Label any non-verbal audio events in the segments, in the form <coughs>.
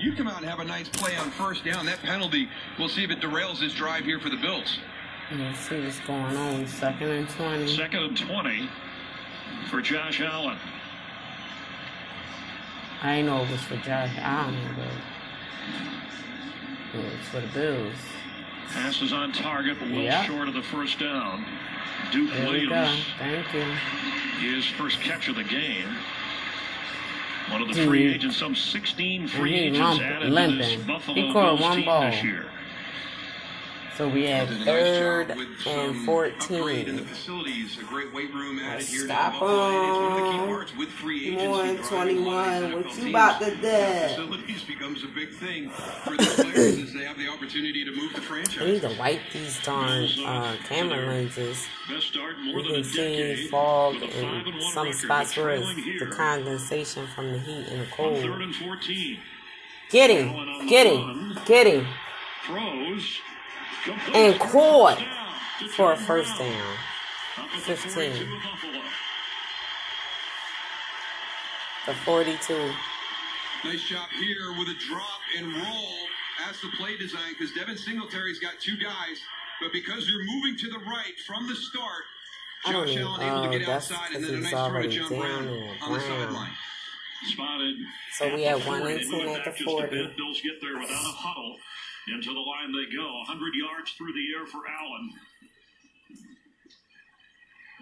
you come out and have a nice play on first down. That penalty, we'll see if it derails this drive here for the Bills. Let's see what's going on. Second and 20. Second and 20 for Josh Allen. I know it was for Josh Allen, but it was for the Bills. Pass is on target, but well Yeah. short of the first down. Duke There. Williams, Thank you. his first catch of the game. One of the mm-hmm. free agents, some 16 free mm-hmm. agents lump- added to this. Buffalo He caught Bills one team ball. this year. So we have third and some upgrade in the 14. facilities. A great weight room added here to the Stop Buffalo. It's one of the key on. parts with free agents. More who than drive a lot of these 21. NFL What you about to do? Facilities becomes a big thing for the players as they have the opportunity to move the We need to wipe these darn uh, camera lenses. Best start in more You can see fog in some spots where it's the condensation from the heat and the cold. third and 14. Get him, get him, get him, Throws. Complete and for caught first down to for a first down. Up at the 15. 42 of Buffalo. The 42. Nice job here with a drop and roll as the play design because Devin Singletary's got two guys, but because you're moving to the right from the start, I don't Josh Allen able to get outside and then a he's nice throw to already John Brown on the Brown. sideline. Spotted. So we have the one 40. and They at the back just a 40. Bills get there without a huddle. Into the line they go. 100 yards through the air for Allen.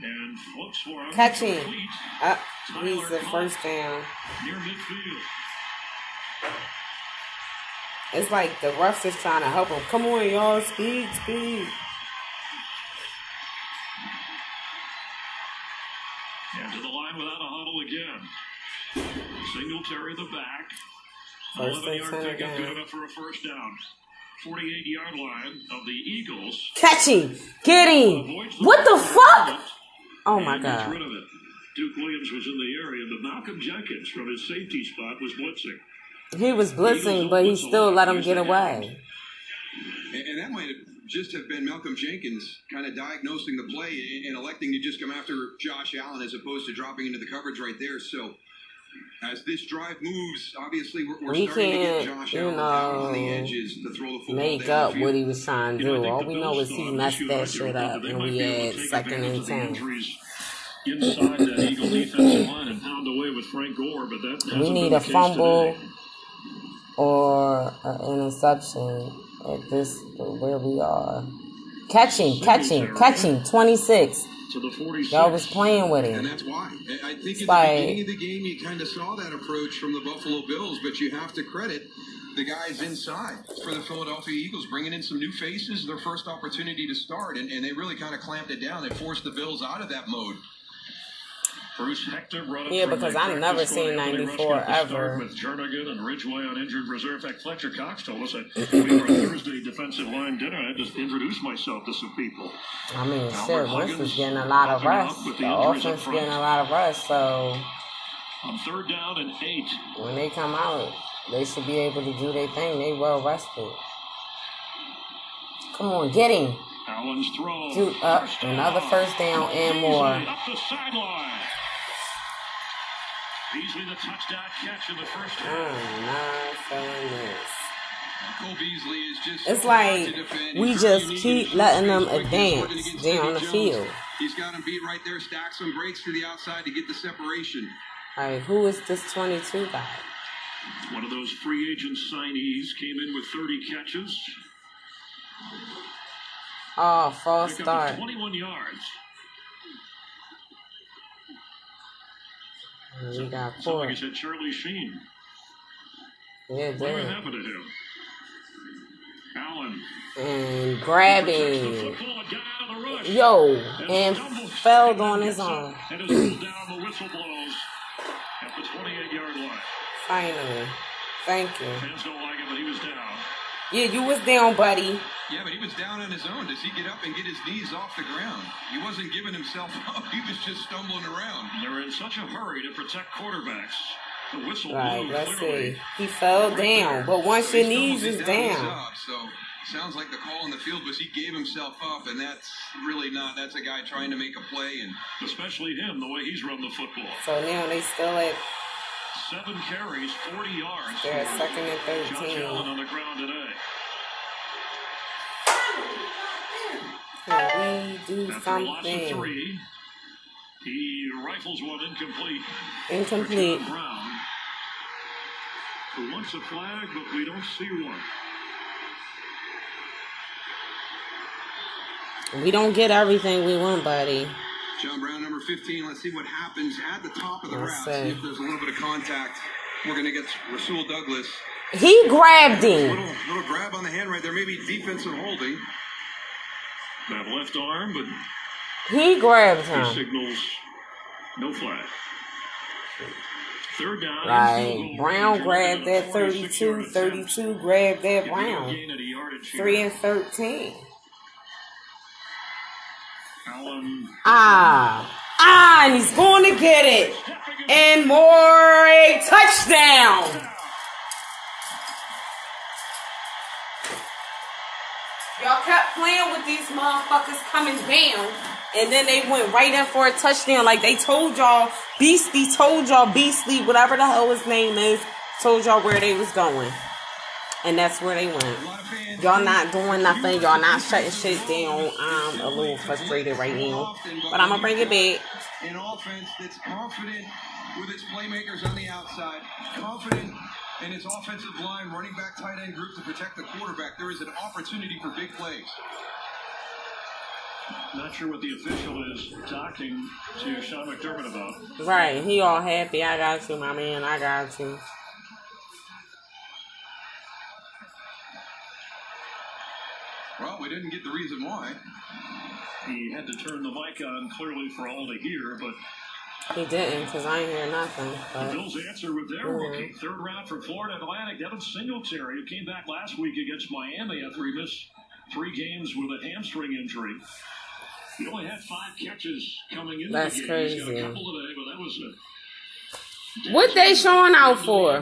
And looks for him. Catching. Uh, complete Up, he's the first down. near midfield. It's like the refs is trying to help him. Come on, y'all, speed, speed. And to the line without a huddle again. Singletary the back. First 11 and yard 10 pickup, good enough for a first down. 48 yard line of the Eagles. Catch him, get him. Avoids What the fuck? Oh my god. rid of it. Duke Williams was in the area, but Malcolm Jenkins from his safety spot was blitzing. He was blitzing, but he still let him get away. And, and that might have just have been Malcolm Jenkins kind of diagnosing the play and, and electing to just come after Josh Allen as opposed to dropping into the coverage right there. So as this drive moves, obviously we're, we're We starting to get can't, Josh you Allen down on the know, edges to throw the football Make up what he was trying to You know, do. All the we know is he messed that shit up, and we be able to had second and ten. Inside that Eagle defensive line and pound away with Frank Gore, but that hasn't We need a fumble today. or an interception at this where we are. Catching, catching, catching. Twenty six. To the 46. Y'all was playing with And him. that's why. I think at the beginning of the game, you kind of saw that approach from the Buffalo Bills, but you have to credit the guys inside for the Philadelphia Eagles, bringing in some new faces, their first opportunity to start, and, and they really kind of clamped it down and forced the Bills out of that mode. Yeah, because I've never seen 94 rushed at the start ever. With Jernigan and Ridgeway on injured reserve. In fact, Fletcher Cox told us that we were Thursday defensive line dinner. I had to introduce myself to some people. I mean, shit, Wentz was getting a lot of rest. The the offense getting a lot of rest, so On third down and eight. when they come out, they should be able to do their thing. They well rested. Come on, get him. Allen's throw. Dude, up First another first down and more. Beasley the sideline. Beasley the touchdown catch in the first half. I'm not feeling this. Cole Beasley is just It's like we just keep letting them advance down the field. He's got him beat right there, stacks some breaks to the outside to get the separation. Like, who is this 22 guy? One of those free agent signees came in with 30 catches. Oh, false start. 21 yards. We got four. it's at Charlie Sheen. Yeah, damn. happened to him? Allen. And grabbing. football and got out of the rush. Yo, And and fell on his own. And down. The whistle blows at the 28 yard line. Finally. Thank you. Fans don't like it, but he was down. Yeah, you was down, buddy. Yeah, but he was down on his own. Does he get up and get his knees off the ground? He wasn't giving himself <laughs> up. He was just stumbling around. They're in such a hurry to protect quarterbacks. The whistle Right, blew let's clearly. see. He fell down, but once He your knees is he's he's down. up. So sounds like the call in the field was he gave himself up, and that's really not. That's a guy trying to make a play, and Especially him, the way he's run the football. So now they still at Seven carries, 40 yards. They're second and Josh 13. Allen on the ground today. Can we do After a loss of something? three, he rifles one incomplete. Incomplete. Brown, who wants a flag, but we don't see one. We don't get everything we want, buddy. John Brown, number 15. Let's see what happens at the top of the Let's route. see. See if there's a little bit of contact. We're going to get Rasul Douglas. He grabbed him. Little little grab on the hand right there. Maybe defensive holding. That left arm, but He grabbed he him. signals no flag. Third down. Right. and field goal Brown grabbed that 46 32. 32 grabbed that If you don't Brown. gain any yardage here, 3 and 13. Ah. Ah, and he's going to get it. And more a touchdown. Y'all kept playing with these motherfuckers coming down, and then they went right in for a touchdown. Like they told y'all, Beastie told y'all, Beastly, whatever the hell his name is, told y'all where they was going. And that's where they went. A lot of fans. Y'all not doing nothing. Y'all not shutting shit down. I'm a little frustrated right now. But I'm going to bring it back. An offense that's confident with its playmakers on the outside, confident in its offensive line, running back, tight end group to protect the quarterback. There is an opportunity for big plays. Not sure what the official is talking to Sean McDermott about. Right. He all happy. I got you, my man. I got you. Didn't get the reason why. He had to turn the mic on clearly for all to hear, but He didn't because I ain't hear nothing. the Bills answer with their Mhm. rookie. Third round for Florida Atlantic, Devin Singletary, who came back last week against Miami after he missed three games with a hamstring injury. He only had five catches coming in. That's the game. He's got crazy. a couple today, but that was a what they showing out for?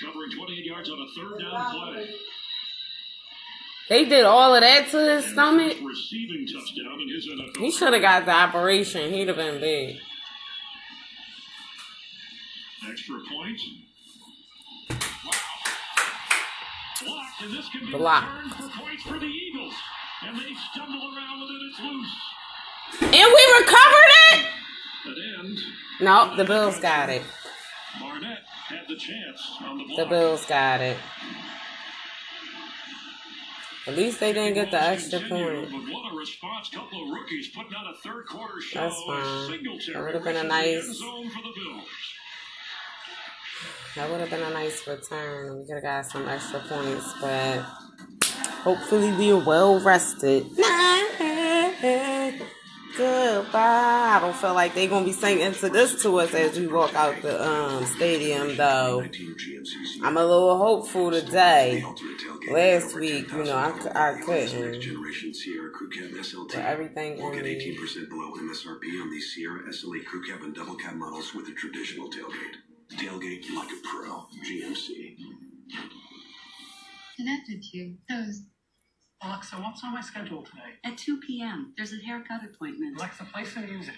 Covering 28 yards on a third down play. They did all of that to his stomach. first receiving touchdown in his NFL He should have got the operation. He'd have been big. Extra point. Wow. Blocked, and this can be Blocked. for points for the Eagles. And they stumble around with it, it's loose. And we recovered it? No, the Bills got it. Barnett had the chance on the block. The Bills got it. At least they didn't get the extra point. But what a response. Couple of rookies putting on a third quarter show. That's fine. That would've been a nice- end zone for the Bills. That would have been a nice return. We could have got some extra points, but hopefully we are well rested. <laughs> Goodbye. I don't feel like they're gonna be singing to this to us as we walk out the um stadium though. I'm a little hopeful today. Last week, you know, I, Next couldn't. generation Sierra Crew Cab SLT. But everything Or in get me. 18% below MSRP on these Sierra SLA Crew Cab and Double Cab models with a traditional tailgate. Tailgate like a pro. GMC. connected to those Alexa, what's on my schedule today? at 2 p.m. There's a haircut appointment. Alexa, play some music.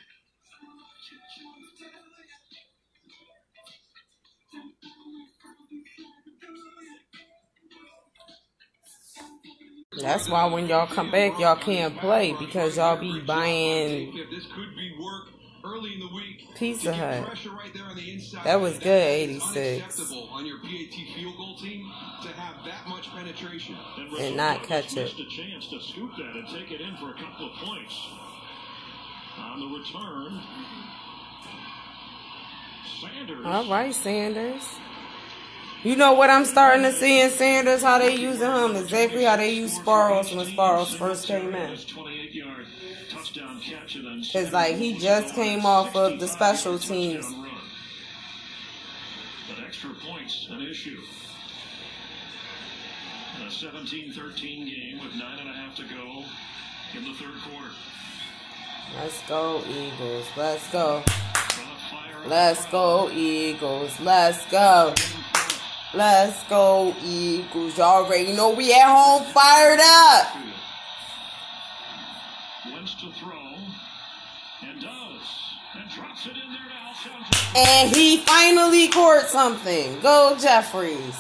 That's why when y'all come back, y'all can't play because y'all be buying this could be work early in the week. Pizza Hut. right there on the. That was good, 86. Unacceptable on your PAT field goal team to have that much penetration. And not catch it. A chance to scoop that and take it in for a couple of points. On the return, Sanders. All right, Sanders. You know what I'm starting to see in Sanders? How they using him? Exactly how they used Sproles when Sproles first came in. 28 yard touchdown catch and then It's like he just came off of the special teams. But extra points an issue. A 17-13 game with nine and a half to go in the third quarter. Let's go, Eagles. Let's go. Gonna fire up. Let's go, Eagles. Let's go. Let's go, Eagles. Y'all already know we at home fired up. Wants to throw and does. And Drops it in there to Alshon And he finally caught something. Go Jeffries.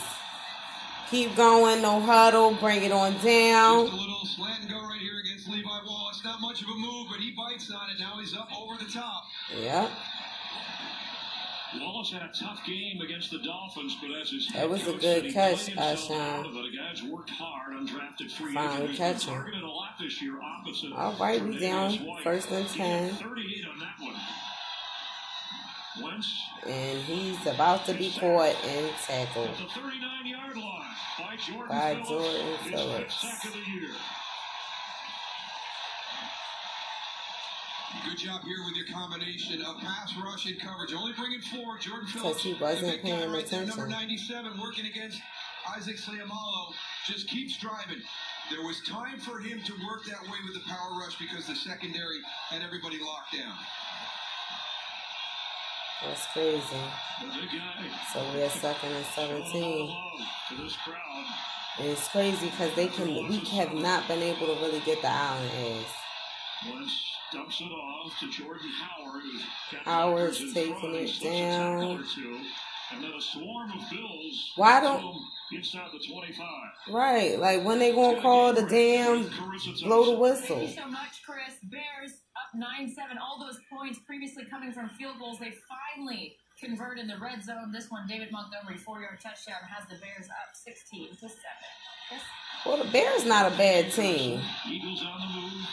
Keep going, no huddle, bring it on Just a down. little slant and go right here against Levi Wallace. Not much of a move, but he bites on it. Now he's up over the top. Yep. Wallace had a tough game against the Dolphins, but as his That was a good catch, played himself Alshon. out of it. A guy's worked hard, undrafted free Finally agent. He's been catching. targeted a lot this year, opposite All right, we down. First and He 10. 38 on that one. Wentz And he's about to be caught and tackled. at the 39-yard line by Jordan Phillips. Good job here with your combination of pass rush and coverage. Only bringing four. Jordan Phillips. he wasn't paying right there, Number 97 working against Isaac Seumalo. Just keeps driving. There was time for him to work that way with the power rush because the secondary had everybody locked down. That's crazy. The big guy. So we're second and Showing a lot of 17. love to this crowd. And it's crazy because they can we have not been able to really get the island. Wentz dumps it off to Jordan Howard. Howard's taking front. It slips a tackle down. two, And then a swarm of Bills. Why don't- inside the 25. Right. Like when they gonna call the damn blow the whistle. Thank you so much, Chris. Bears up 9 7. All those points previously coming from field goals, they finally convert in the red zone. This one, David Montgomery, four yard touchdown, has the Bears up 16 to 7. Well the Bears not a bad team. Eagles on the move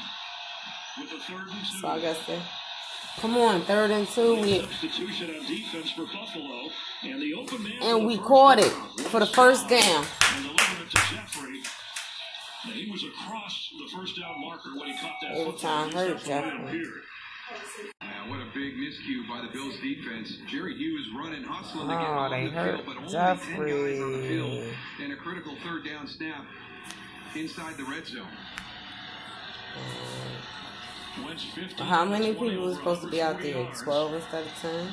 So I guess they come on, third and two, we Substitution on defense for Buffalo. And the open man. and for we caught it for the first down. And delivering it Jeffery. Now, he was across the first down marker when he caught that Every football. time hurt stepped away Jeffery. up what a big miscue by the Bills defense. Jerry Hughes running, hustling to get Oh, on they the hurt field, but only 10 guys on the Jeffery. field and a critical third down snap inside the red zone. Wentz 15, How many people were supposed to be out there? Twelve instead of ten?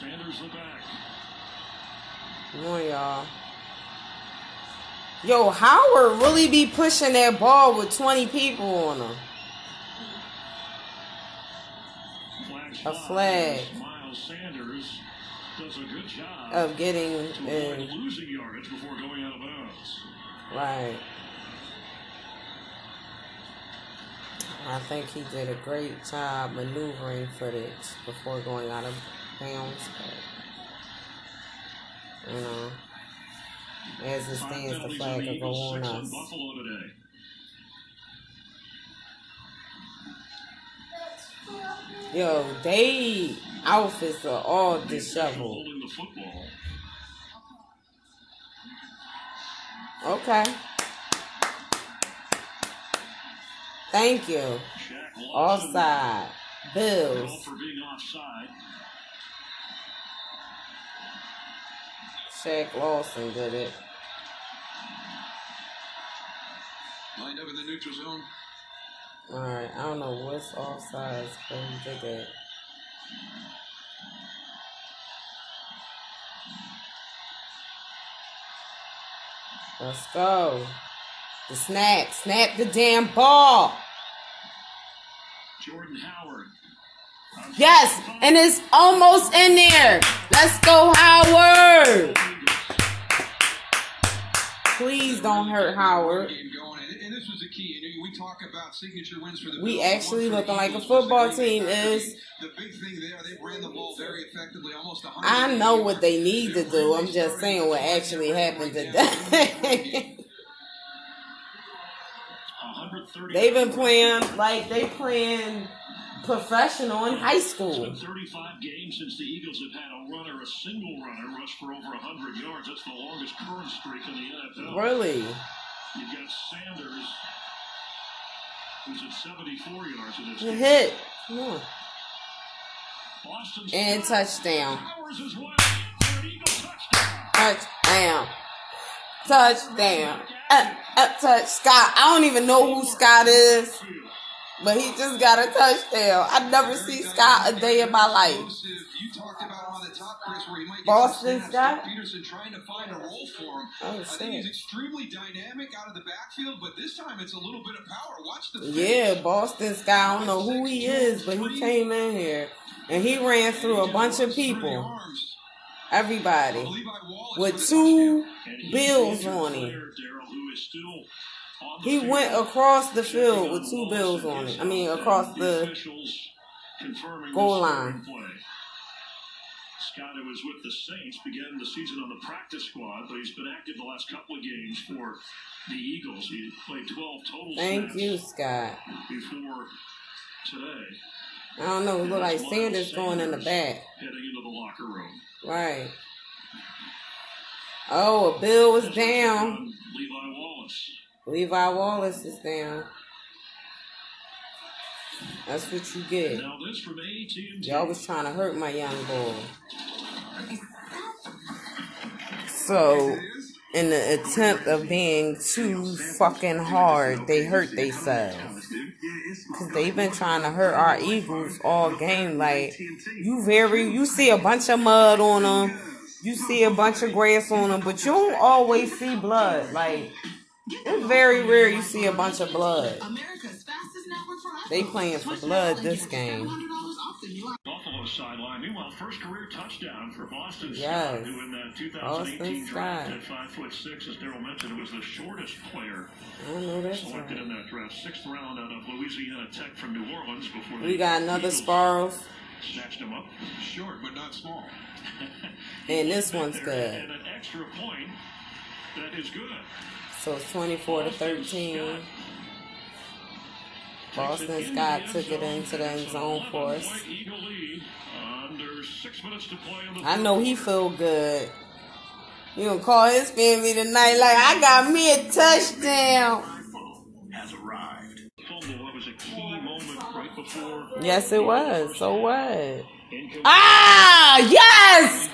Sanders the back. Come on, y'all. Yo, Howard really be pushing that ball with 20 people on him. A flag. Miles Sanders does a good job Of getting to in. losing yardage before going out of bounds. Right. I think he did a great job maneuvering footage before going out of bounds. But, you know, as it stands, the flag will go on us. Yo, they outfits are all disheveled. Holding the football. Okay. Thank you. Offside. Bills. for being offside. Shaq Lawson did it. Lined up in the neutral zone. Alright, I don't know what's offsides, but he did that. Let's go. The snap. Snap the damn ball. Jordan Howard. Yes, and it's almost in there. Let's go, Howard. Please don't hurt Howard. And, this was the key. We talk about signature wins for the We actually looking like a football was the Green team is- the big thing there. They ran the ball very effectively, almost I know what they need to do. I'm just saying what actually happened today. <laughs> 130 They've been playing like they playing professional in high It's school. been 35 games since the Eagles have had a runner, a single runner, rush for over 100 yards. That's the longest current streak in the NFL. Really? You've got Sanders, who's at 74 yards in this game. hit. Boston And touchdown. Powers is wide open for an Eagle touchdown. Touchdown. Touchdown. Uh, uh, touch Scott. I don't even know who Scott is. But he just got a touchdown. I never see Scott a day in my life. Explosive. You talked about him on the top, Chris, where he might get Boston. Scott? Pederson trying to find a role for him. Oh, I think he's extremely dynamic out of the backfield, but this time it's a little bit of power. Watch the Yeah. Boston Scott. I don't know who he is, but he came in here and he ran through a bunch of people. Everybody. of Levi Wallace for With two bills on him. player, Darryl, who is still on the He went across the field with two bills on it. I mean, uh, across the goal line. Scott, who was with the Saints, began the season on the practice squad, but he's been active the last couple of games for the Eagles. He played 12 total Thank snaps you, Scott. before today, I don't know. It look like Sanders going in the back. heading into the locker room. Right. Oh, a bill was down. Levi Wallace. Levi Wallace is down. That's what you get. Y'all was trying to hurt my young boy. So, in the attempt of being too fucking hard, they hurt themselves. Cause they've been trying to hurt our Eagles all game. Like, you very, you see a bunch of mud on them. You see a bunch of grass on them, but you don't always see blood. Like, it's very rare you see a bunch of blood. America's fastest network They playing for blood this game. Buffalo sideline. Meanwhile, first career touchdown for Boston Yes. Scott, who in the 2018 draft at five foot six, as Daryl mentioned, was the shortest player I don't know that's selected right. in that draft. Sixth round out of Louisiana Tech from New Orleans before We got another Eagles Sproles, snatched him up. Short, but not small. <laughs> and this one's good. And an extra point that is good. So it's 24 to 13. Boston Scott took it into the end zone for us. 11-point Eagle lead. Under six minutes to play in the I know he feel good. You gonna call his family tonight like I got me a touchdown. iPhone has arrived. fumble. That was a key moment right before. Yes, it was. So what? Ah, yes.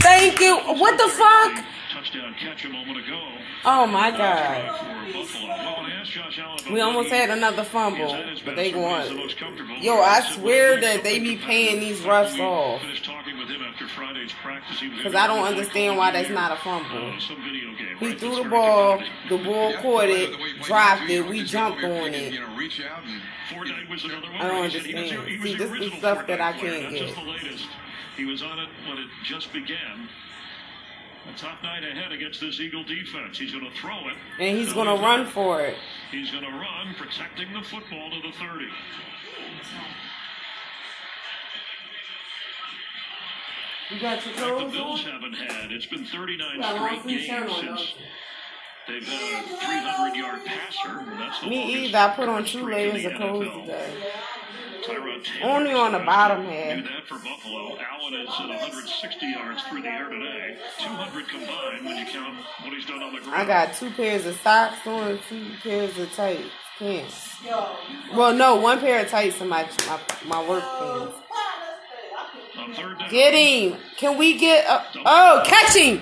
Thank you. What the fuck? Touchdown catch a moment ago. Oh my god. For Buffalo. Well, when I asked Josh Allen about We almost had another fumble, is at his but they or he's the won. Yo, I swear that they be paying these refs off. Finished talking with him after Friday's practice. He was Cause I don't understand why that's not a fumble. Some video game. He threw the ball, the ball caught it, way he played dropped it, we jumped on it. You know, reach out and Fortnite was another one. I don't where he said he was- understand. See, this is stuff that I can't get. The latest. He was on it when it just began. A top night ahead against this Eagle defense. He's going to throw it. And he's gonna run not. for it. He's going to run, protecting the football to the 30. You got your In fact, the Bills on? haven't had. It's been 39 Yeah, straight games on, since they've had a 300 yard passer. and That's the Me longest either. I put on two layers of clothes today. Tyrod Taylor Only on the bottom to half. Do that for Buffalo. Allen is at 160 yards through the air today. 200 combined when you count what he's done on the ground. I got two pairs of socks on two pairs of tights. Pants. Well, no, one pair of tights in my my, my work pants. On third down, Get him. Can we get? A, oh, catch him.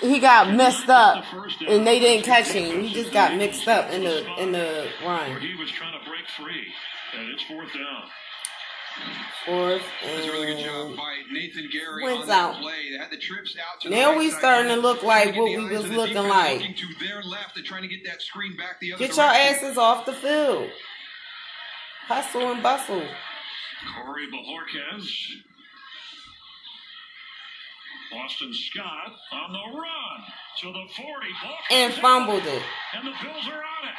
He got messed up, and they didn't catch him. He just got mixed up in the in the run. he was trying to break free. And it's fourth down. Fourth That's a really good job by Nathan Gerry Wins on that out. play. They had the trips out to the Now we starting to look like what we was looking like. To their left and trying to get that screen back the other get your asses off the field. Hustle and bustle. Corey Bojorquez. Boston Scott on the run to the 40. Ball And comes fumbled it. And the Bills are on it.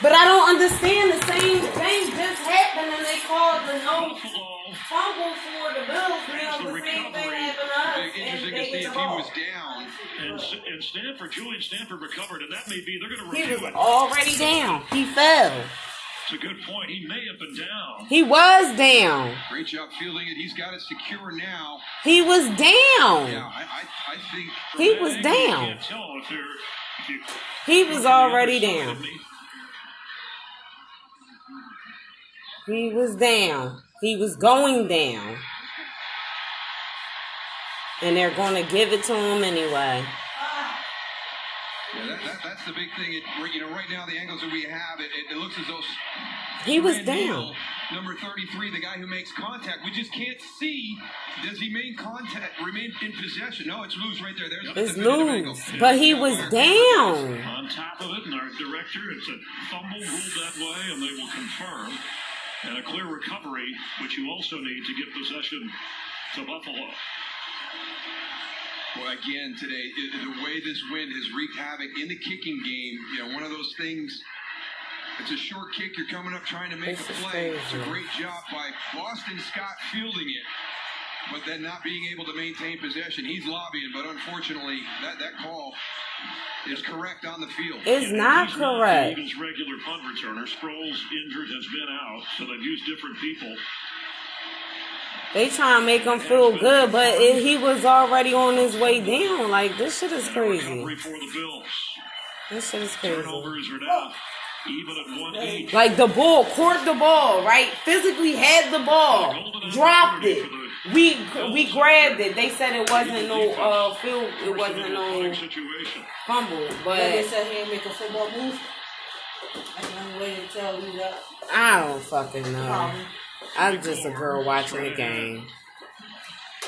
But I don't understand the same thing just happened and they called the no Buffalo fumble for the Bills. Now the same thing happened to us. It'd and interesting they to see if he was down. and, and Stanford, Julian Stanford recovered, and that may be, they're going to He review was it. already down. He fell. It's a good point. He may have been down. He was down. Great job fielding it. He's got it secure now. He was down. Yeah, I, I, I think. He was that angle, you down. can't tell if if you, He was at the other already down. He was down. He was going down. And they're going to give it to him anyway. Yeah, that, that, that's the big thing. It, you know, right now the angles that we have, it, it, it looks as though He was down. Neal, number 33, the guy who makes contact. We just can't see. Does he make contact, remain in possession? No, it's loose right there. There's a It's definitive loose, but he was down. On top of it, and our director, it's a fumble ruled that way, and they will confirm. And a clear recovery, which you also need to get possession to Buffalo. Well, again, today, i- the way this wind has wreaked havoc in the kicking game, you know, one of those things. It's a short kick. You're coming up trying to make This a is play. It's a great job by Boston Scott fielding it, but then not being able to maintain possession. He's lobbying, but unfortunately, that, that call is correct on the field. It's not He's not correct. Eagles' regular punt returner. Sproles injured has been out, so they've used different people. They trying to make him feel good, but it, he was already on his way down. Like this shit is And a crazy. recovery for the Bills. This shit is crazy. Turnovers are now even at one each. Like the ball, court the ball, right? Physically had the ball, dropped it. We we grabbed it. They said it wasn't no uh field, it wasn't no fumble, But they said he make a football move. That's the only way to tell you that. I don't fucking know. Problem. I'm just a girl watching the game.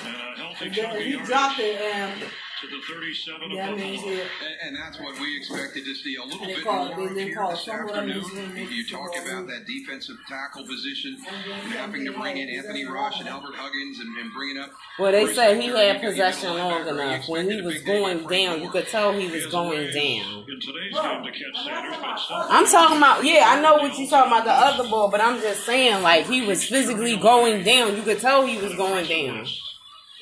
And a healthy Yeah, chunk of he dropped it, and to the 37 that of means Buffalo. he. And, and that's what we expected to see a little And they bit call it- more they of didn't here call it this fumble, that afternoon. means they didn't You talk football about that defensive tackle position And then and having to bring in Anthony that. Rush and Albert Huggins and, and bringing up. Well, they Chris said he Hector, had you got- you possession got a long linebacker. enough. When he a was big day going from Frank down, you Gore. could tell he He was going down. In today's game to catch Sanders, but some- I'm talking about, yeah, I know what you're talking about, the other ball, but I'm just saying, like, he was physically going down. You could tell he was going down.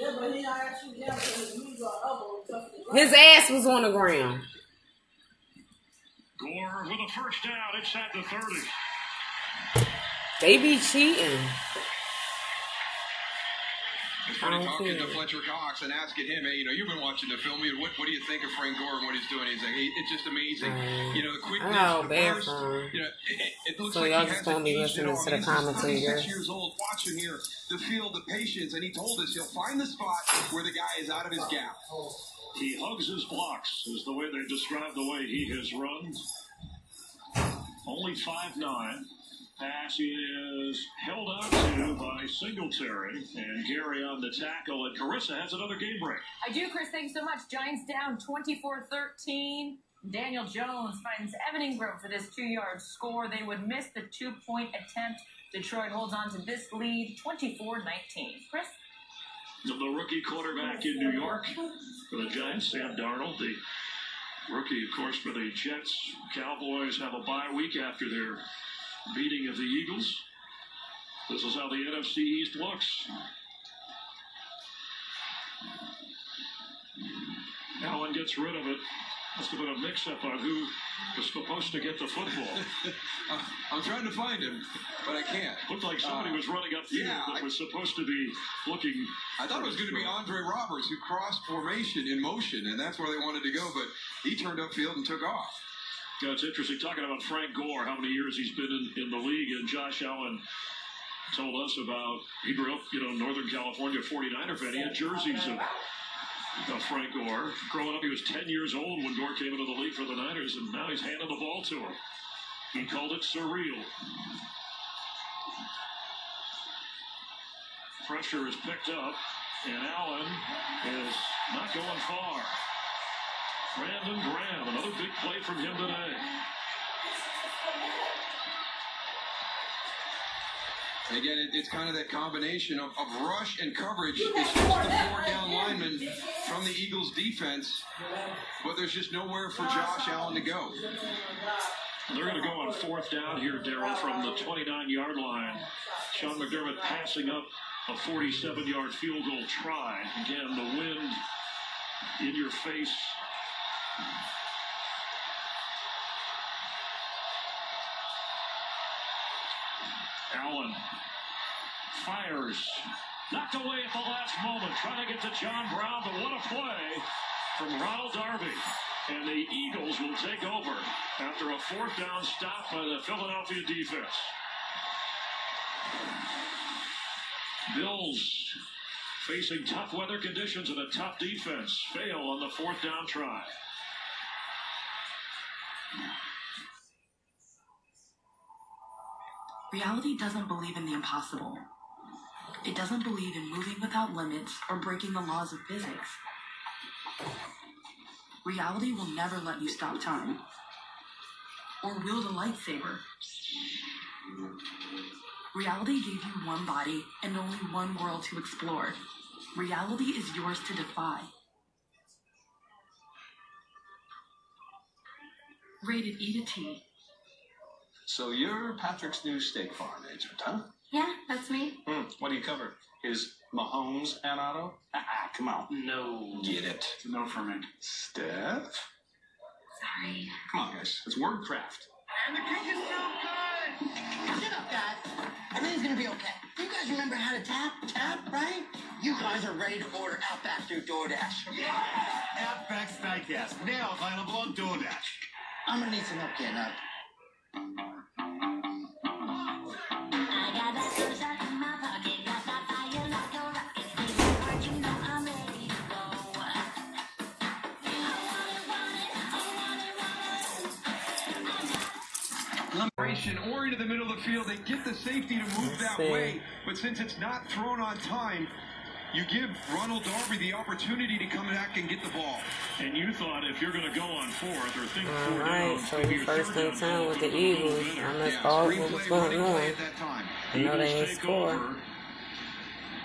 His knees or elbow. touch the ground. His ass was on the ground. Gore with a first down inside the 30. They be cheating. It's funny I don't talking to. Fletcher Cox and asking him, hey, you know, you've been watching the film. What, what do you think of Frank Gore and what he's doing? He's like, hey, it's just amazing. You know, the quickness, Oh, the bad burst. You know, it, it, it looks So like y'all he just hasn't gonna be listening to the He's just 36 years old, watching here, the field, the patience, and he told us he'll find the spot where the guy is out of his gap. He hugs his blocks, is the way they describe the way he has run. Only five 5'9. Pass is held out to by Singletary and Gary on the tackle, and Carissa has another game break. I do, Chris. Thanks so much. Giants down 24 13. Daniel Jones finds Evan Engram for this two yard score. They would miss the two point attempt. Detroit holds on to this lead 24 19. Chris? The rookie quarterback in New York for the Giants, Sam Darnold, the rookie, of course, for the Jets. Cowboys have a bye week after their beating of the Eagles. This is how the NFC East looks. Allen gets rid of it. Must have been a mix-up on who was supposed to get the football. <laughs> I'm trying to find him, but I can't. Looked like somebody Uh, was running up field yeah, that I- was supposed to be looking. I thought it was going to be Andre Roberts who crossed formation in motion, and that's where they wanted to go, but he turned upfield and took off. It's interesting talking about Frank Gore, how many years he's been in, in the league, and Josh Allen told us about he grew up, you know, Northern California 49er fan. He had jerseys of, of Frank Gore. Growing up, he was 10 years old when Gore came into the league for the Niners, and now he's handing the ball to him. He called it surreal. Pressure is picked up, and Allen is not going far. Brandon Graham, another big play from him today. Again, it, it's kind of that combination of, of rush and coverage. It's just the four down linemen from the Eagles defense, but there's just nowhere for Josh Allen to go. They're going to go on fourth down here, Daryl, from the 29 yard line. Sean McDermott passing up a 47 yard field goal try. Again, the wind in your face. Allen fires. Knocked away at the last moment, trying to get to John Brown, but what a play from Ronald Darby. And the Eagles will take over after a fourth down stop by the Philadelphia defense. Bills facing tough weather conditions and a tough defense fail on the fourth down try. Reality doesn't believe in the impossible. It doesn't believe in moving without limits or breaking the laws of physics. Reality will never let you stop time or wield a lightsaber. Reality gave you one body and only one world to explore. Reality is yours to defy. Rated E to T. So you're Patrick's new steak farm agent, huh? Yeah, that's me. Hmm. What do you cover? His Mahomes and Auto? Ah, ah, come on. No. Get it. No for me. Steph? Sorry. Come on, guys. It's wordcraft. And the kick is so good. Shut up, Dad. Everything's gonna be okay. You guys remember how to tap? Tap, right? You guys are ready to order Outback through DoorDash. Yeah! Outback Steakhouse. Now available on DoorDash. I'm gonna need some help getting up. Or into the middle of the field. They get the safety to move that see. way, but since it's not thrown on time, you give Ronald Darby the opportunity to come back and get the ball. And you thought if you're going to go on fourth or think All four right, down, so maybe we your first third in down with the would be a little Eagles. I missed Yeah, all screenplay what was going play on. at that time. I know they ain't score.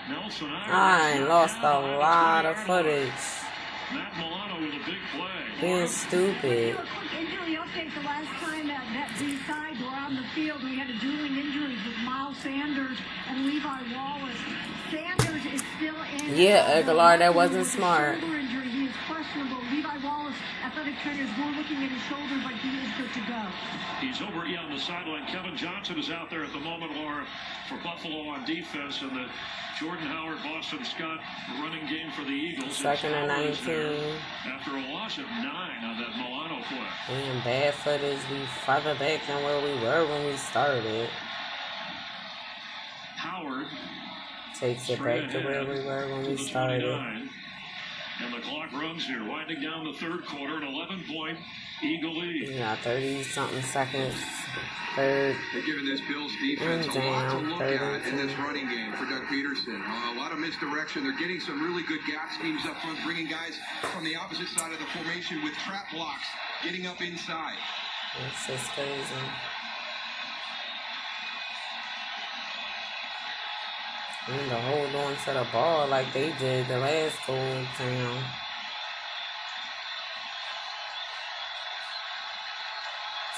Nelson I Irish lost a down behind the lot of footage. Matt Milano with a big play. Being stupid. A quick injury update. The last time that, that these sides were on the field, we had a dueling injuries with Miles Sanders and Levi Wallace. Sanders is still in. Yeah, Agholor, that wasn't smart. Shoulder injury. He is questionable. Levi Wallace, athletic trainers, were looking at his shoulder, but he is good to go. He's over yeah, on the sideline. Kevin Johnson is out there at the moment, Laura, for Buffalo on defense, and the Jordan Howard, Boston Scott running game for the Eagles. Second and Howard is there 19. After a loss of nine on that Milano play. We in bad footage. We farther back than where we were when we started. Howard Takes it back to where we were when we started. 29. And the clock runs here, winding down the third quarter, an 11 point Eagle lead. Yeah, 30 something seconds. Third. They're giving this Bills defense And a lot to look at in this running game for Doug Pederson. Uh, a lot of misdirection. They're getting some really good gap schemes up front, bringing guys from the opposite side of the formation with trap blocks, getting up inside. It's just crazy. And to hold on to the ball like they did the last go down.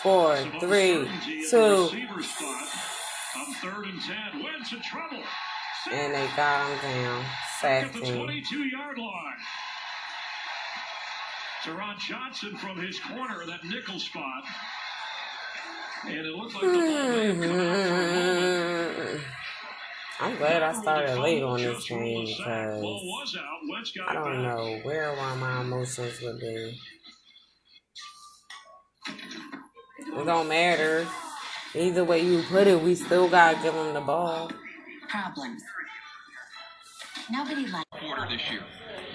Four, three, uncertainty at the two, receiver spot on third and 10. Wentz in trouble. and they got him down. Sacked the him. 22 yard line. Taron Johnson from his corner, that nickel spot. And it looked like the ball <laughs> I'm glad I started late on this just game because Ball was out. Wentz got I don't know where all my emotions would be. It don't matter. Either way you put it, we still gotta give them the ball. Problems. Nobody likes Quarter this year.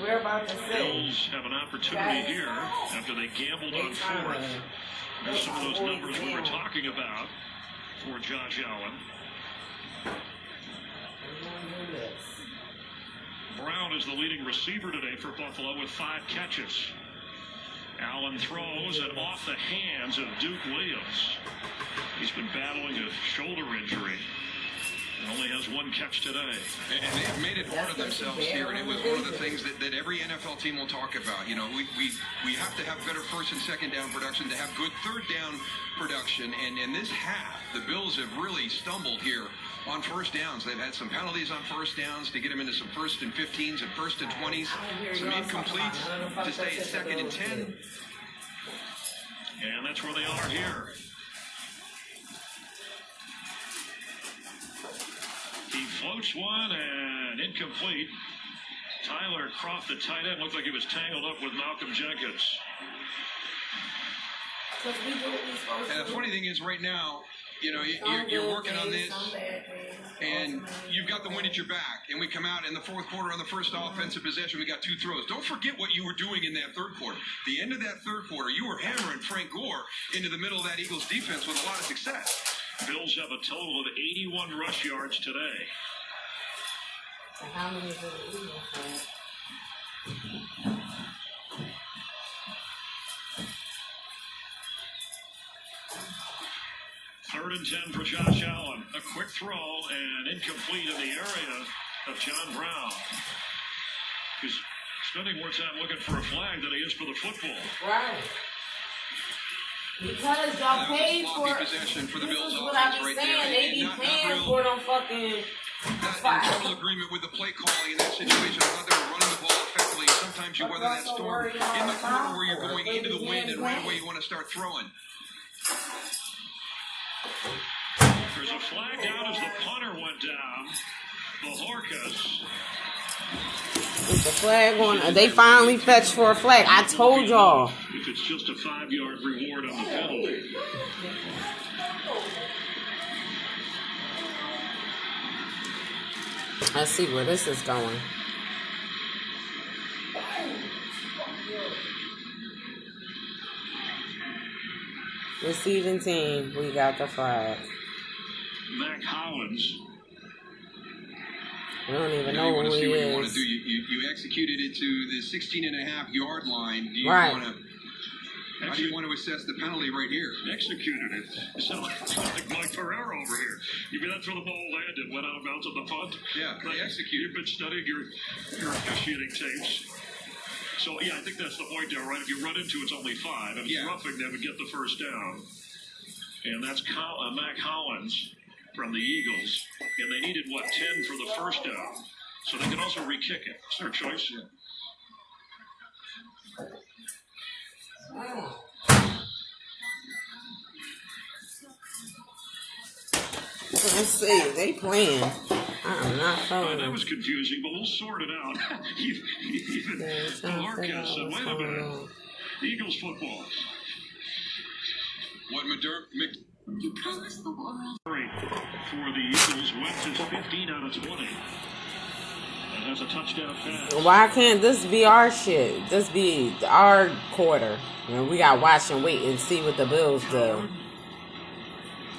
We're about to Bills have an opportunity here after they gambled on fourth. There's some of those numbers we were talking about for Josh Allen. Brown is the leading receiver today for Buffalo with five catches. Allen throws and off the hands of Duke Williams. He's been battling a shoulder injury and only has one catch today. And they've made it hard of themselves here, and it was one of the things that, that every NFL team will talk about. You know, we, we, we have to have better first and second down production to have good third down production. And in this half, the Bills have really stumbled here on first downs. They've had some penalties on first downs to get them into some first and 15s and first and 20s, some incompletes to stay at second and 10. And that's where they are here. He floats one and incomplete. Tyler Kroft, the tight end, looked like he was tangled up with Malcolm Jenkins. And the funny thing is, right now, you know, you- you're, you're working on this, and you've got the wind at your back, and we come out in the fourth quarter on the first offensive possession, we got two throws. Don't forget what you were doing in that third quarter. The end of that third quarter, you were hammering Frank Gore into the middle of that Eagles defense with a lot of success. Bills have a total of 81 rush yards today. How many is it? Eagles have? Third and 10 for Josh Allen. A quick throw and incomplete in the area of John Brown. He's spending more time looking for a flag than he is for the football. Right. Because y'all paid for possession for the This Bills is what I offense be right saying. there. They be not- not paying real- for them fucking. not in total agreement with the play calling in that situation. I thought they were running the ball effectively. Sometimes you weather that storm in the quarter where you're going into the wind and right away you want to start throwing. There's a flag down as the punter went down. Bojorquez. It's a flag on. They finally fetched for a flag. I told y'all. If it's just a five yard reward on the penalty. Let's see where this is going. Receiving team, we got the flag. Mack Hollins. We don't even You, know want who he what you want to is. do. You, you, you executed it to the 16 and a half yard line. Do you Right. want to? How do you want to assess the penalty right here? Executed it. So like Mike Ferrero over here. You mean that's where the ball landed, went out of bounds on the punt? Yeah, they executed. You've been studying your your officiating tapes. So yeah, I think that's the point there, right? If you run into it's only five. If it's Yeah. roughing, they would get the first down. And that's Col- uh, Mack Hollins from the Eagles. And they needed what, ten for the first down. So they can also re-kick it. It's their choice. Let's see. They playing. I'm not Uh, following. that was confusing, but we'll sort it out. <laughs> even Yeah, trying to figure out Marcus said, wait a minute. on. Eagles football. What Madur- Mc- You promised the world. Great for the Eagles. Wentz is 15 out of 20. And has a touchdown pass. Why can't this be our shit? This be our quarter. You know, we got to watch and wait and see what the Bills do.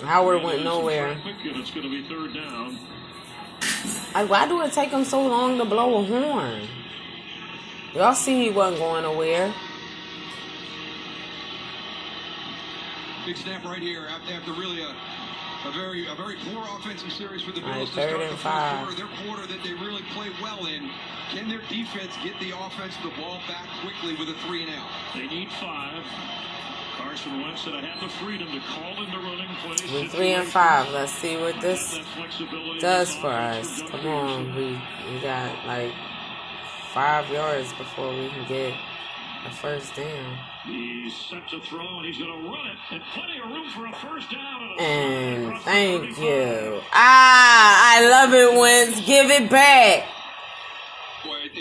Howard went nowhere. It's going to be third down. Like, why do it take him so long to blow a horn? Y'all see he wasn't going nowhere. Big snap right here after, after really a, a very a very poor offensive series for the All right, Bills to third start and the five. fourth quarter. Their quarter that they really play well in. Can their defense get the offense the ball back quickly with a three and out? They need five. Carson Wentz said I have the freedom to call into running plays. We three and five. Let's see what this does for us. Come on, we we got like five yards before we can get a first down. He's set to throw, and he's going to run it. And plenty of room for a first down. And thank you. Ah, I love it, Wentz. Give it back.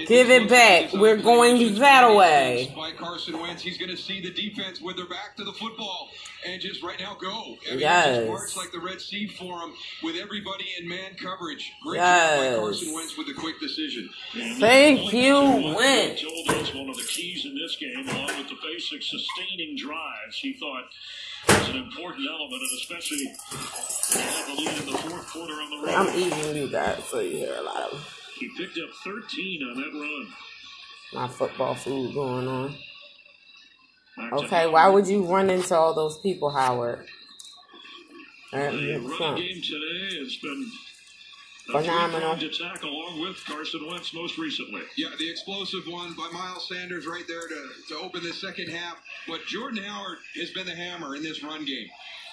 Give it back. We're going that way. By Carson Wentz, he's going to see the defense with their back to the football and just right now go. I mean, Yes. It just like the Red Sea for him with everybody in man coverage. Great Yes. job by Carson Wentz with the quick decision. Thank you, Wentz. told us one of the keys in this game, along with the basic sustaining drives, he thought was an important element, and especially the lead in the fourth quarter on the road. I'm eating you guys, so you hear a lot of He picked up 13 on that run. my football food going on. Okay, why would you run into all those people, Howard? Uh, The you run game today has been a Phenomenal. three-pronged attack along with Carson Wentz most recently. Yeah, the explosive one by Miles Sanders right there to, to open the second half. But Jordan Howard has been the hammer in this run game.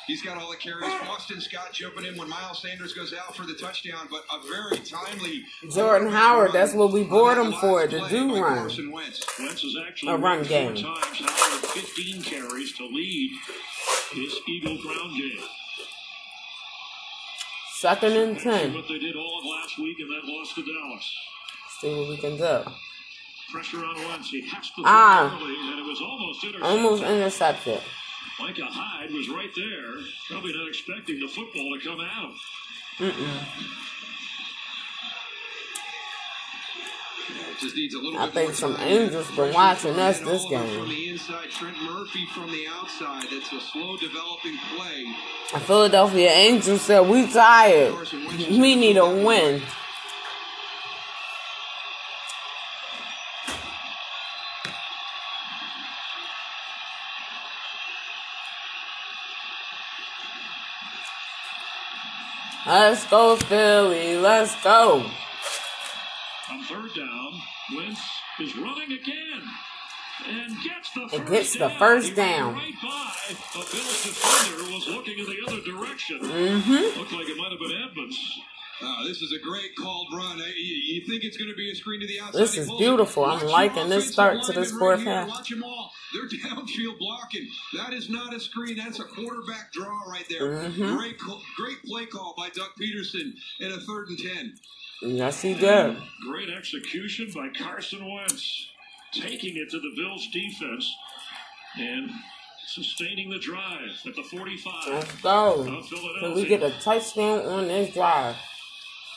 He's got all the carries. Boston Scott jumping in when Miles Sanders goes out for the touchdown, but a very timely Jordan Howard, that's what we bought him for, to do run. Wentz. Wentz has actually A run run game. times. Howard 15 carries to lead his Eagle ground game. Second and ten. what they did all of last week in that loss to Dallas. See what we can do. Pressure on Wentz. He has to Ah. early, and it was almost intercepted. Almost intercepted. Micah Hyde was right there, probably not expecting the football to come at him. Mm-mm. Just needs a little I bit think some time. angels been watching us this Oliver game. From the inside, Trent Murphy from the outside. That's a slow developing play. The Philadelphia Angels said we tired. We need a win. Let's go, Philly. Let's go. On third down, Wentz is running again. And gets the It first gets the first down. ran Right by a Bills defender was looking in the other direction. Mhm. Looked like it might have been Edmunds. Uh, this is a great called run. Uh, You, you think it's going to be a screen to the outside. This is beautiful. I'm liking this start to this fourth half. Watch them all. They're <laughs> downfield blocking. That is not a screen. That's a quarterback draw right there. Mhm. Great, great play call by Doug Pederson in a third and ten. Yes, he did. Great execution by Carson Wentz, taking it to the Bills defense and sustaining the drive at the 45. Let's go. Can we get a touchdown on this drive?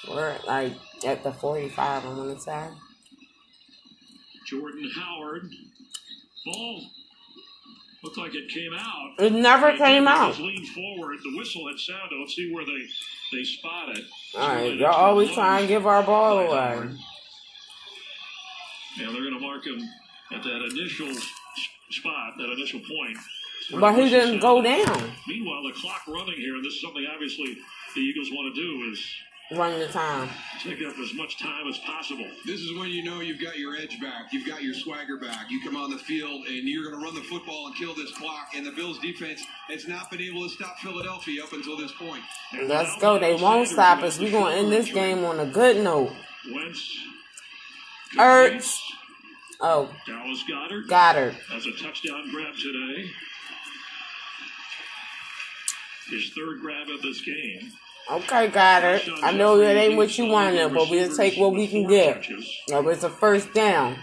We're like at the 45, I want to say. Jordan Howard. Ball looked like it came out. It never came out. just Lean forward. The whistle had sounded. Let's see where they they spot it. All right, y'all always try and give our ball away. Yeah, they're going to mark him at that initial spot, that initial point. But the he didn't go down. Meanwhile, the clock running here, and this is something obviously the Eagles want to do, is Run the time. take up as much time as possible. This is when you know you've got your edge back, you've got your swagger back. You come on the field and you're going to run the football and kill this clock. And the Bills defense has not been able to stop Philadelphia up until this point. Let's go. They won't stop us. We're going to end this game on a good note. Wentz, Ertz. Oh, Dallas Goedert Goedert. has a touchdown grab today. His third grab of this game. Okay, got Goedert. I know that ain't what you wanted, but we'll take what we can get. No, it's a first down.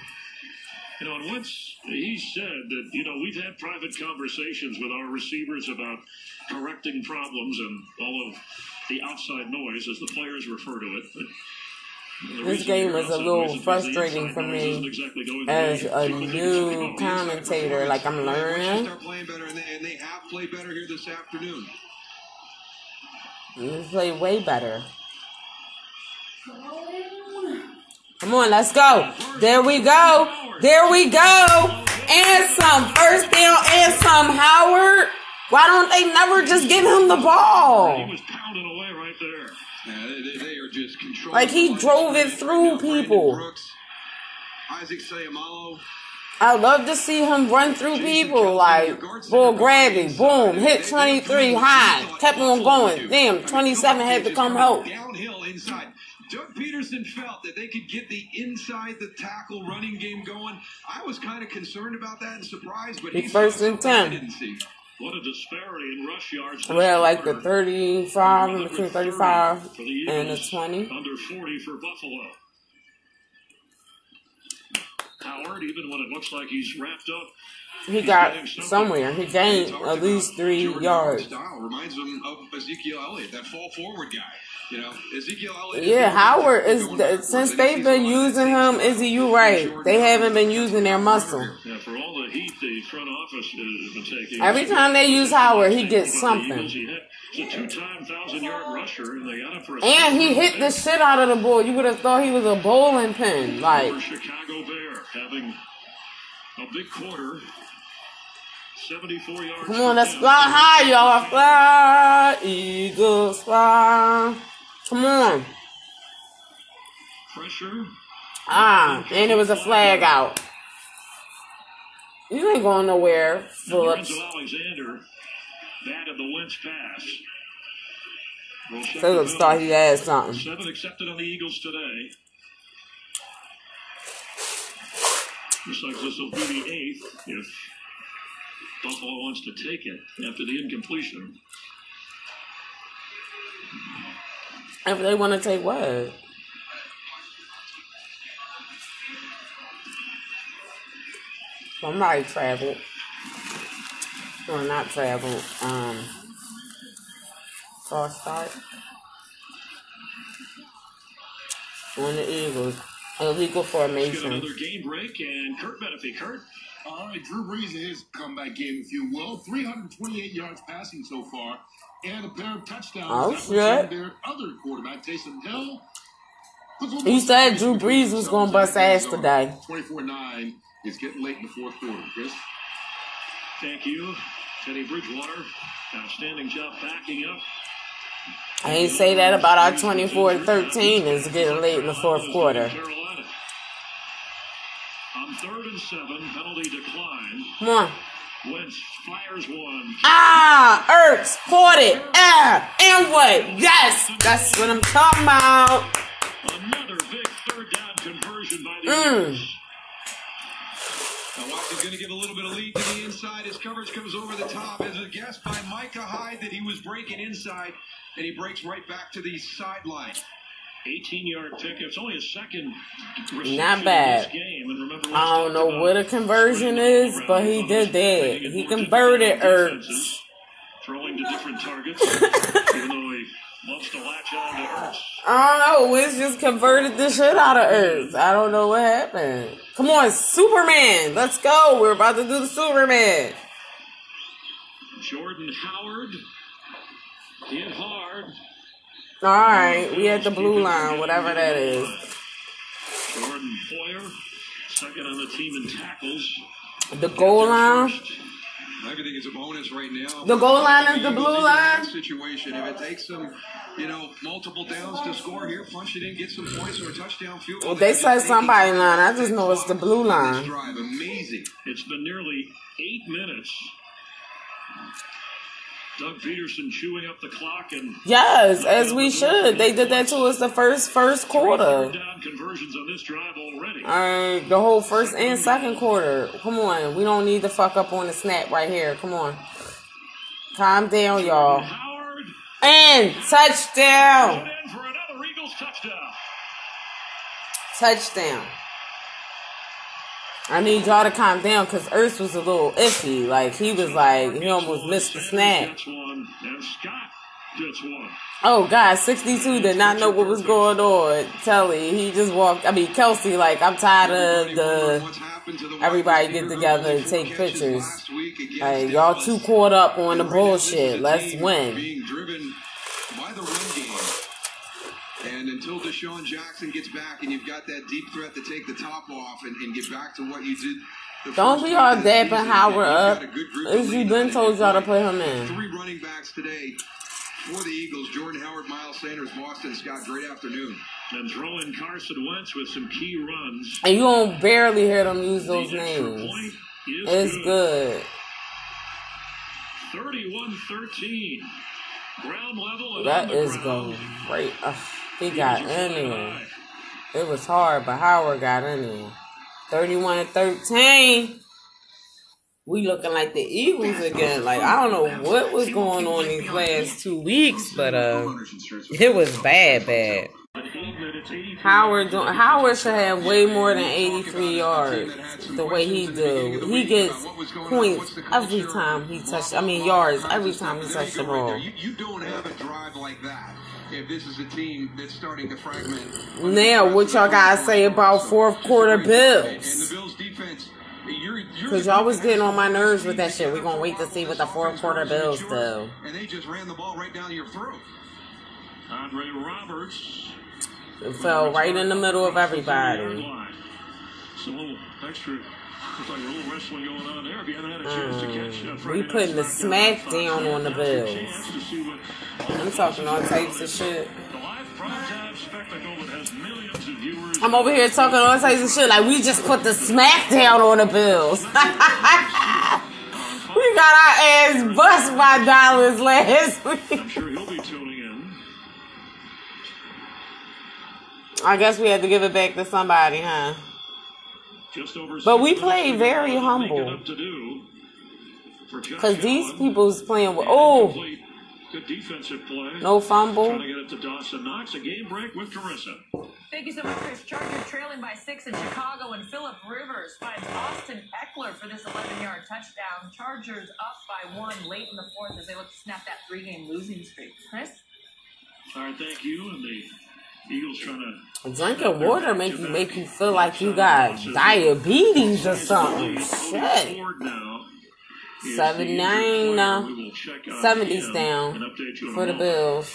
You know, and once he said that, you know, we've had private conversations with our receivers about correcting problems and all of the outside noise, as the players refer to it. But This game you're is a little noise is because the frustrating for me exactly as a people think it's new commentator. Like I'm Once you learning. start playing better, and they, and they have played better here this afternoon. You play way better. Come on, let's go. There we go. There we go. And some first down and some Howard. Why don't they never just give him the ball? He was pounding away right there. Yeah, they, they, they are just controlling. Like he drove it through scrimmage right now. Brandon people. Brooks, Isaac Seumalo. I love to see him run through people like bull gravity, boom, hit 23 high, kept on going. Damn, 27 had to come help. Downhill inside. Doug Pederson felt that they could get the inside the tackle running game going. I was kind of concerned about that and surprised, but He he first saw and 10. didn't. What a disparity in rush yards. We're like the 35, in between 35 and the 20. Under 40 for Buffalo. Howard, even when it looks like he's wrapped up, He got somewhere. He gained at least three Jordan yards. Style reminds him of Ezekiel Elliott, that fall forward guy. You know, Ezekiel Elliott. Yeah, Howard is the, since they've been using him. Izzy, you right? They haven't been using their muscle. yeah, for all the heat the front office has been taking. Every time they use Howard, he gets something. He's a two-time thousand-yard rusher, and they got him for a And he hit the shit out of the ball. You would have thought he was a bowling pin. Like Chicago Bear having a big quarter. 74 yards. Come on, let's fly high, y'all. Fly, Eagles, fly. Come on. Pressure. Ah, and it was a flag out. You ain't going nowhere, Phillips. Alexander batted the Wentz pass. Phillips thought he had something. Seven accepted on the Eagles today. Looks like this will be the eighth if Buffalo wants to take it after the incompletion. If they want to take what? Somebody traveled. Or not travel. Um, false start. On the Eagles. Illegal Let's get formation. another game break and Curt Menefee. Curt, All right, Drew Brees in his comeback game, if you will. 328 yards passing so far, and a pair of touchdowns. Oh, That shit. Their other quarterback, Taysom Hill. puts a little You said space Drew Brees was gonna and bust ass today. 24-9. It's getting late in the fourth quarter, Chris. thank you. Teddy Bridgewater, outstanding job backing up. I ain't say that about our 24 to 13 is getting late in the fourth quarter. On third and seven, penalty decline. Come on. Wentz fires one. Ah, Ertz, caught it. Ah, and what? Yes, that's what I'm talking about. Another big third down conversion by the Mm. Now Watson's going to give a little bit of lead to the inside. His coverage comes over the top. As a guess by Micah Hyde that he was breaking inside, and he breaks right back to the sideline. 18 yard pick. It's only a second Not bad. in this game. And remember, I don't know what a conversion is, but he did that. He converted Ertz. throwing to different targets, <laughs> even though he to latch on to Ertz. I don't know. Wentz just converted the shit out of Ertz. I don't know what happened. Come on, Superman. Let's go. We're about to do the Superman. Jordan Howard hit hard. All right, we at the blue line, whatever that is. Jordan Poyer, second on the team in tackles. The goal line. Everything is a bonus right now. The goal line is the blue line? that Situation. If it takes them, you know, multiple downs to score here, punch it in, get some points or a touchdown field. Well, they said somebody line. I just know it's the blue line. Drive, amazing. It's been nearly eight minutes. Doug Pederson chewing up the clock and Yes, as we should. They did that to us the first first quarter. third conversions on this drive already. Alright, the whole first and second quarter. Come on, we don't need to fuck up on the snap right here. Come on, calm down, y'all. And touchdown, In for another Eagles touchdown. I need y'all to calm down because Earth was a little iffy. Like he was like he almost missed the snap. Oh God, 62 did not know what was going on. Telly, he just walked. I mean, Kelce, like I'm tired of the everybody get together and take pictures. Like y'all too caught up on the bullshit. Let's win. Being driven by the run game. And until DeSean Jackson gets back and you've got that deep threat to take the top off and, and get back to what you did. Don't first be week all of the dapping Howard you've up. got a As you lead been told y'all to put him in. Three running backs today for the Eagles. Jordan Howard, Miles Sanders, Boston Scott. Great afternoon. And throwing Carson Wentz with some key runs. And you don't barely hear them use those The names. It's good. 31-13. Ground level and That on the is ground. going great. Ugh, he got in there. It was hard, but Howard got in there. 31 and 13. We looking like the Eagles again. Like I don't know what was going on these last two weeks, but uh, it was bad, bad. Howard Howard should have way more than 83 yards. The way he do, he gets points every time he touch. I mean yards every time he touch the ball. You don't have a drive like that if this is a team that's starting to fragment. Now, what y'all guys say about fourth quarter And Bills? the Bills defense, you're, you're Cause y'all was getting on my nerves with that shit. We gonna wait to see what the fourth quarter Bills do. and they just ran the ball right down your throat. Andre Roberts. It fell right in the middle of everybody. It's a little extra. Looks like a little wrestling going on there. If you haven't had a chance to catch uh, Friday we putting the Night smack down on the Bills. to see what I'm talking all types of shit. the live primetime spectacle that has millions of viewers. I'm over here talking all types of shit like we just put the smack down on the Bills. <laughs> we got our ass bust by Dallas last <laughs> week. I'm sure he'll be tuning in. I guess we had to give it back to somebody, huh? Just over But we six play very humble. up to do for Josh Cause these Allen. people's playing with oh Good defensive play. No fumble. Trying to get it to Dawson Knox. A game break with Carissa. Thank you so much, Chris. Chargers trailing by six in Chicago, and Philip Rivers finds Austin Ekeler for this 11-yard touchdown. Chargers up by one late in the fourth as they look to snap that three-game losing streak. Chris? All right, thank you. And the Eagles trying to Drinking water make you make you feel like you got diabetes or something. Shit. forward now. is the Seven injured nine player. uh, We will check on seventies down and update you in a for the. Bills.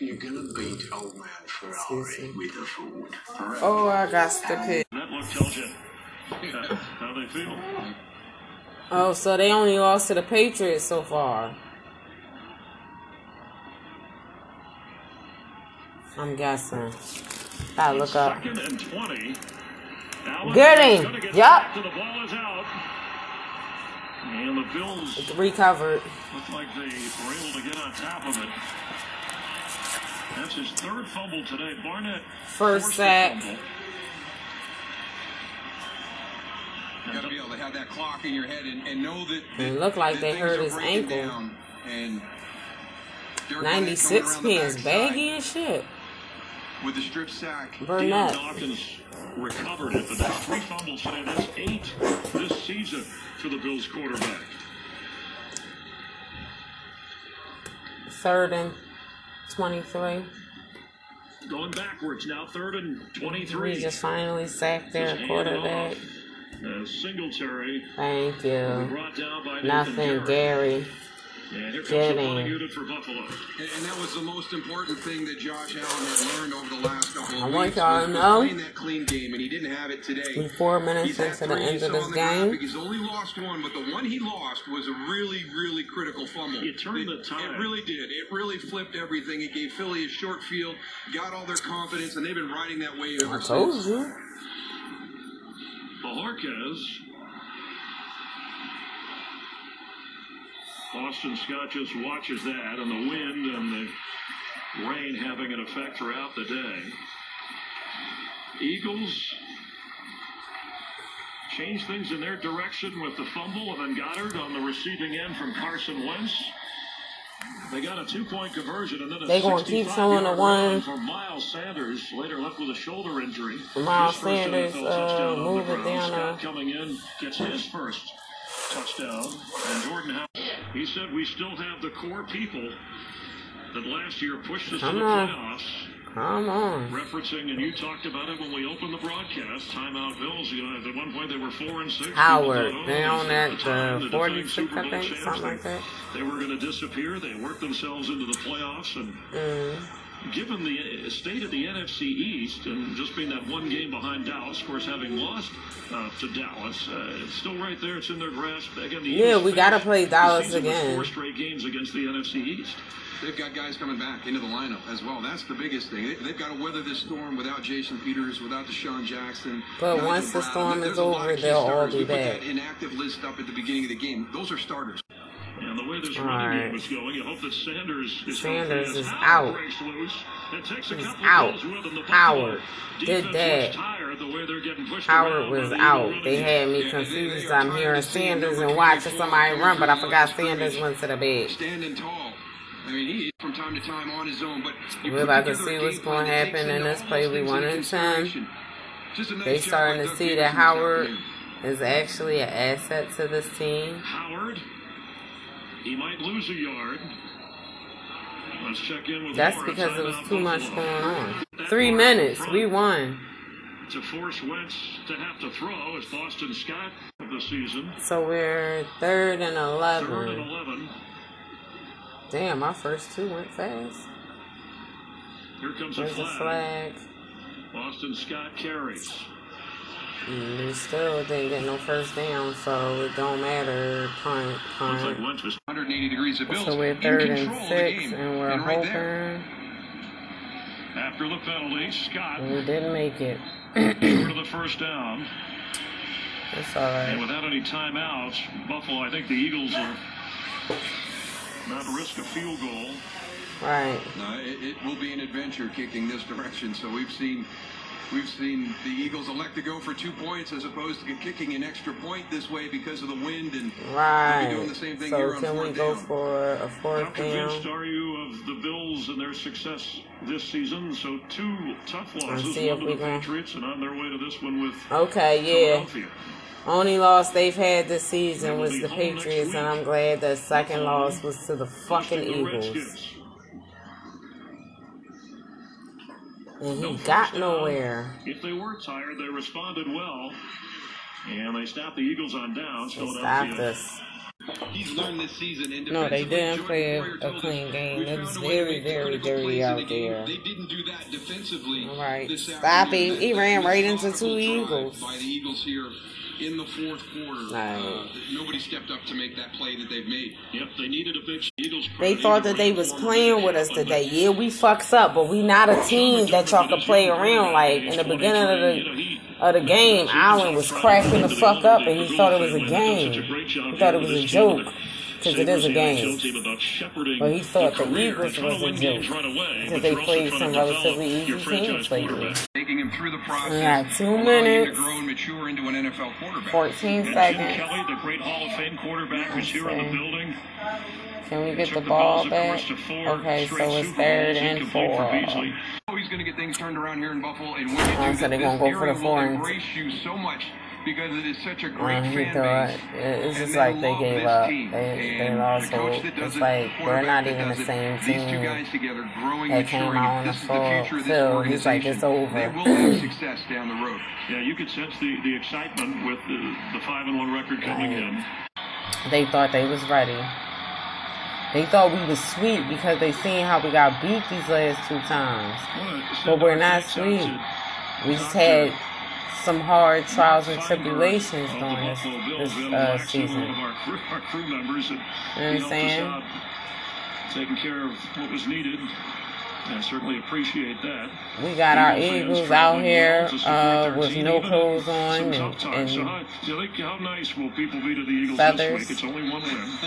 You're gonna beat old man Ferrari with a Ford. Oh, I got the pick. That look tells you how they feel. Oh, so they only lost to the Patriots so far. I'm guessing. Gotta look up. Second and 20. Allen Get is him. gonna get Yup. and The ball is out. And the Bills Recovered. look like they were able to get on top of it. That's his third fumble today. Barnett First forced sack. You got to be able to have that clock in your head and, and know that, that It looked like that they hurt his ankle. down. And Derek Barnett coming 96 around pins, baggy as shit. With the strip sack. Barnett. Dawkins recovered it, but that's three fumbles today. That's eight this season for the Bills quarterback. Third and 23. Going backwards now, third and We 23. just finally sacked their Just quarterback. Uh, Singletary Thank you. brought down by Nothing. Gerry. And here comes Get the unit for Buffalo. And, and that was the most important thing that Josh Allen had learned over the last couple of I weeks. want y'all was- uh, to was know- playing that clean game, and he didn't have it today. We four minutes He's into the end of this game. graphic. He's only lost one, but the one he lost was a really, really critical fumble. It turned the It- tide. It really did. It really flipped everything. It gave Philly a short field, got all their confidence, and they've been riding that wave ever I told since. you. Bojorquez. Boston Scott just watches that and the wind and the rain having an effect throughout the day. Eagles change things in their direction with the fumble then Goedert on the receiving end from Carson Wentz. They got a two-point conversion and then a They gonna keep 65 showing the yard one- for Miles Sanders, later left with a shoulder injury. Miles Sanders, uh, touchdown on move it down, Scott uh, coming in gets his first touchdown. And Jordan Howard, he said we still have the core people that last year pushed us Come to the on. playoffs. Come on. Referencing, and you talked about it when we opened the broadcast. Timeout Bills. You know, at one point they were four and six. Howard. They on at that, the uh, the defending 46, Super I think, something like that. They were going to disappear. They worked themselves into the playoffs, and Mm. Given the uh, state of the NFC East and just being that one game behind Dallas, of course, having lost uh, to Dallas, uh, it's still right there. It's in their grasp. Again, the Yeah, Eagles we gotta play Dallas again. Four straight games against the NFC East. They've got guys coming back into the lineup as well. That's the biggest thing. They, they've got to weather this storm without Jason Peters, without DeSean Jackson. But Nigel once the Brown. storm There's is a lot over, of key they'll all be We put back. that inactive list up at the beginning of the game. Those are starters. And the way this All running right. game was going, you hope that Sanders is Sanders is out. breaks loose and takes a He's out. of goals with him. The Howard did that. looks tired the way they're getting pushed Howard was out. They had me confused. I'm hearing Sanders and watching somebody run, but I forgot Sanders went to the bed. Standing tall. I mean, he from time to time on his own, but We're about to see what's going to happen in this play. We into in ten. consideration. Just a nice They starting to see that Howard is actually an asset to this team. Howard, he might lose a yard. Let's check in with That's because it was too much going on. Three minutes, we won. To force Wentz to have to throw is Boston Scott of the season. So we're third and Third and 11. 11. Damn, our first two went fast. Here comes a There's a flag. flag. Boston Scott carries. Mm, We still didn't get no first down, so it don't matter. Punt, Looks punt. like Wentz was 180 degrees of Bills So we're in third and control of the six, game. and we're and right there. after the penalty. Scott we didn't make it. to <coughs> the first down. It's And without any timeouts, Buffalo, I think the Eagles are not risk a field goal. Right. No, it, it will be an adventure kicking this direction. So we've seen We've seen the Eagles elect to go for two points as opposed to kicking an extra point this way because of the wind, and we'll be Right. doing the same thing So here on can we go down. for a fourth How convinced down? are you of the Bills and their success this season? So two tough losses, see one to the can- Patriots, and on their way to this one with Okay, yeah. Only loss they've had this season was the Patriots, and I'm glad the second loss was to the fucking The Eagles. And he first got down. nowhere. If they were tired, they responded well. And they stopped the Eagles on downs. They stopped us. He's learned this season. No, they didn't play a- a clean game. "We It was a way to very, very dirty out the there. They didn't do that defensively. All right, this stop afternoon. it. He ran right into methodical two Eagles. By the Eagles here in the fourth quarter. Right. Uh, nobody stepped up to make that play that they've made. Yep, they needed a big Eagles. They thought that they was playing with us today. Yeah, we fucks up, but we not a team that y'all can play around. Like in the beginning of the of the game, Allen was cracking the fuck up, and he thought it was a game. He thought it was a joke because it is a game. But he thought the Eagles was a joke because they played some relatively easy teams lately. Him through the process. Got two minutes. to grow and mature into an NFL quarterback. 14 And Jim seconds. Kelly, the great Hall of Fame quarterback, was here in the building. Can we get the the ball back? Okay, so it's third and four. Beasley. Always going to get things turned around here in Buffalo, and when you do Oh, so that, they gonna this go for the four embrace you so much because it is such a great he fan thought base. it's and just like they gave up. team. They they And lost the coach hope. that does It's it, like the we're not quarterback even the same it, These two guys together, growing, that maturing. came out on This the is the full future of this field. He's like, organization. it's over. They will have <clears throat> success down the road. Yeah, you could sense the, the excitement with the, the five and one record coming in. They thought they was ready. They thought we was sweet because they seen how we got beat these last two times. But we're not sweet. We just had some hard trials and tribulations during this, Buffalo this uh, of season. our crew, members, and You know what I'm saying? taking care of what was needed. I certainly appreciate that. We got our Eagles out here well to support uh, with no clothes on some and. So how, you how nice will people be to the Eagles Feathers. this week? It's only one win.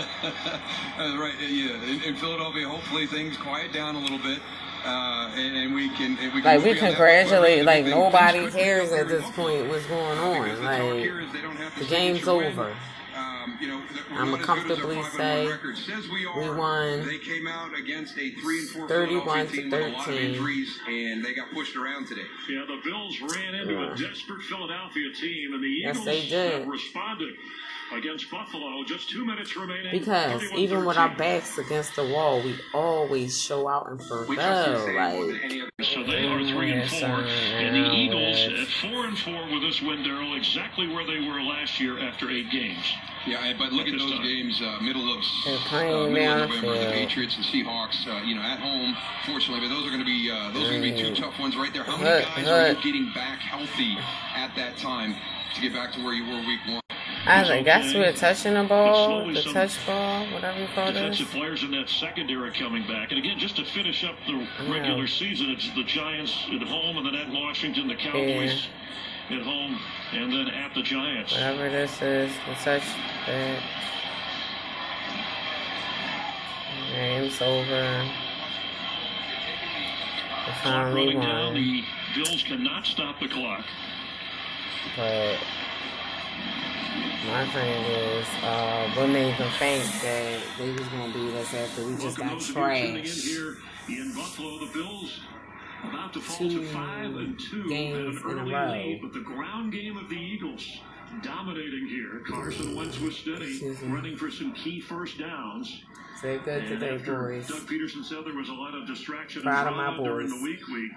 <laughs> Right, yeah. In, in Philadelphia, hopefully things quiet down a little bit, uh, and, and we can. And we can like we beyond that. But congratulate like nobody cares at this point what's going on. Because the talk Like here is they don't have to the game's that you win. over. Um, you know, that I'ma not as good as our comfortably say record says we, we won They came out against a three and four 31 Philadelphia to team with a lot of 13. injuries, and they got pushed around today. Yeah, the Bills ran into Yeah. a desperate Philadelphia team, and the Yes, Eagles they did. have responded against Buffalo. Just two minutes remaining. Because even with our backs against the wall, we always show out and We trust you, fulfill. Sam, more than Like. So they are three and four, and the Eagles at four and four with this win, Daryl, exactly where they were last year after eight games. Yeah, but look at This those time. games, uh, middle of uh, middle of November, the. Patriots and Seahawks, uh, you know, at home. Fortunately, but those are going to be uh, those are going to be two tough ones right there. How many guys are you getting back healthy at that time to get back to where you were week one? I was like, that's we're touching the ball, the touch ball, whatever you call this. Defensive players in that secondary coming back. And again, just to finish up the regular season, it's the Giants at home, and then at Washington, the Cowboys at home, and then at the Giants. Whatever this is, the touch that. Game's over. Clock finally running down. The Bills cannot stop the clock. But my thing is, uh, what made them think that they was gonna beat us after we just got those of you tuning in trashed? in Buffalo. The Bills about to fall Two to five and two, games an in a early row. lead, but the ground game of the Eagles dominating here. Carson Wentz was steady, running for some key first downs. Say good And today, boys. Doug Pederson said there was a lot of distraction Proud and of my during boys. the week. We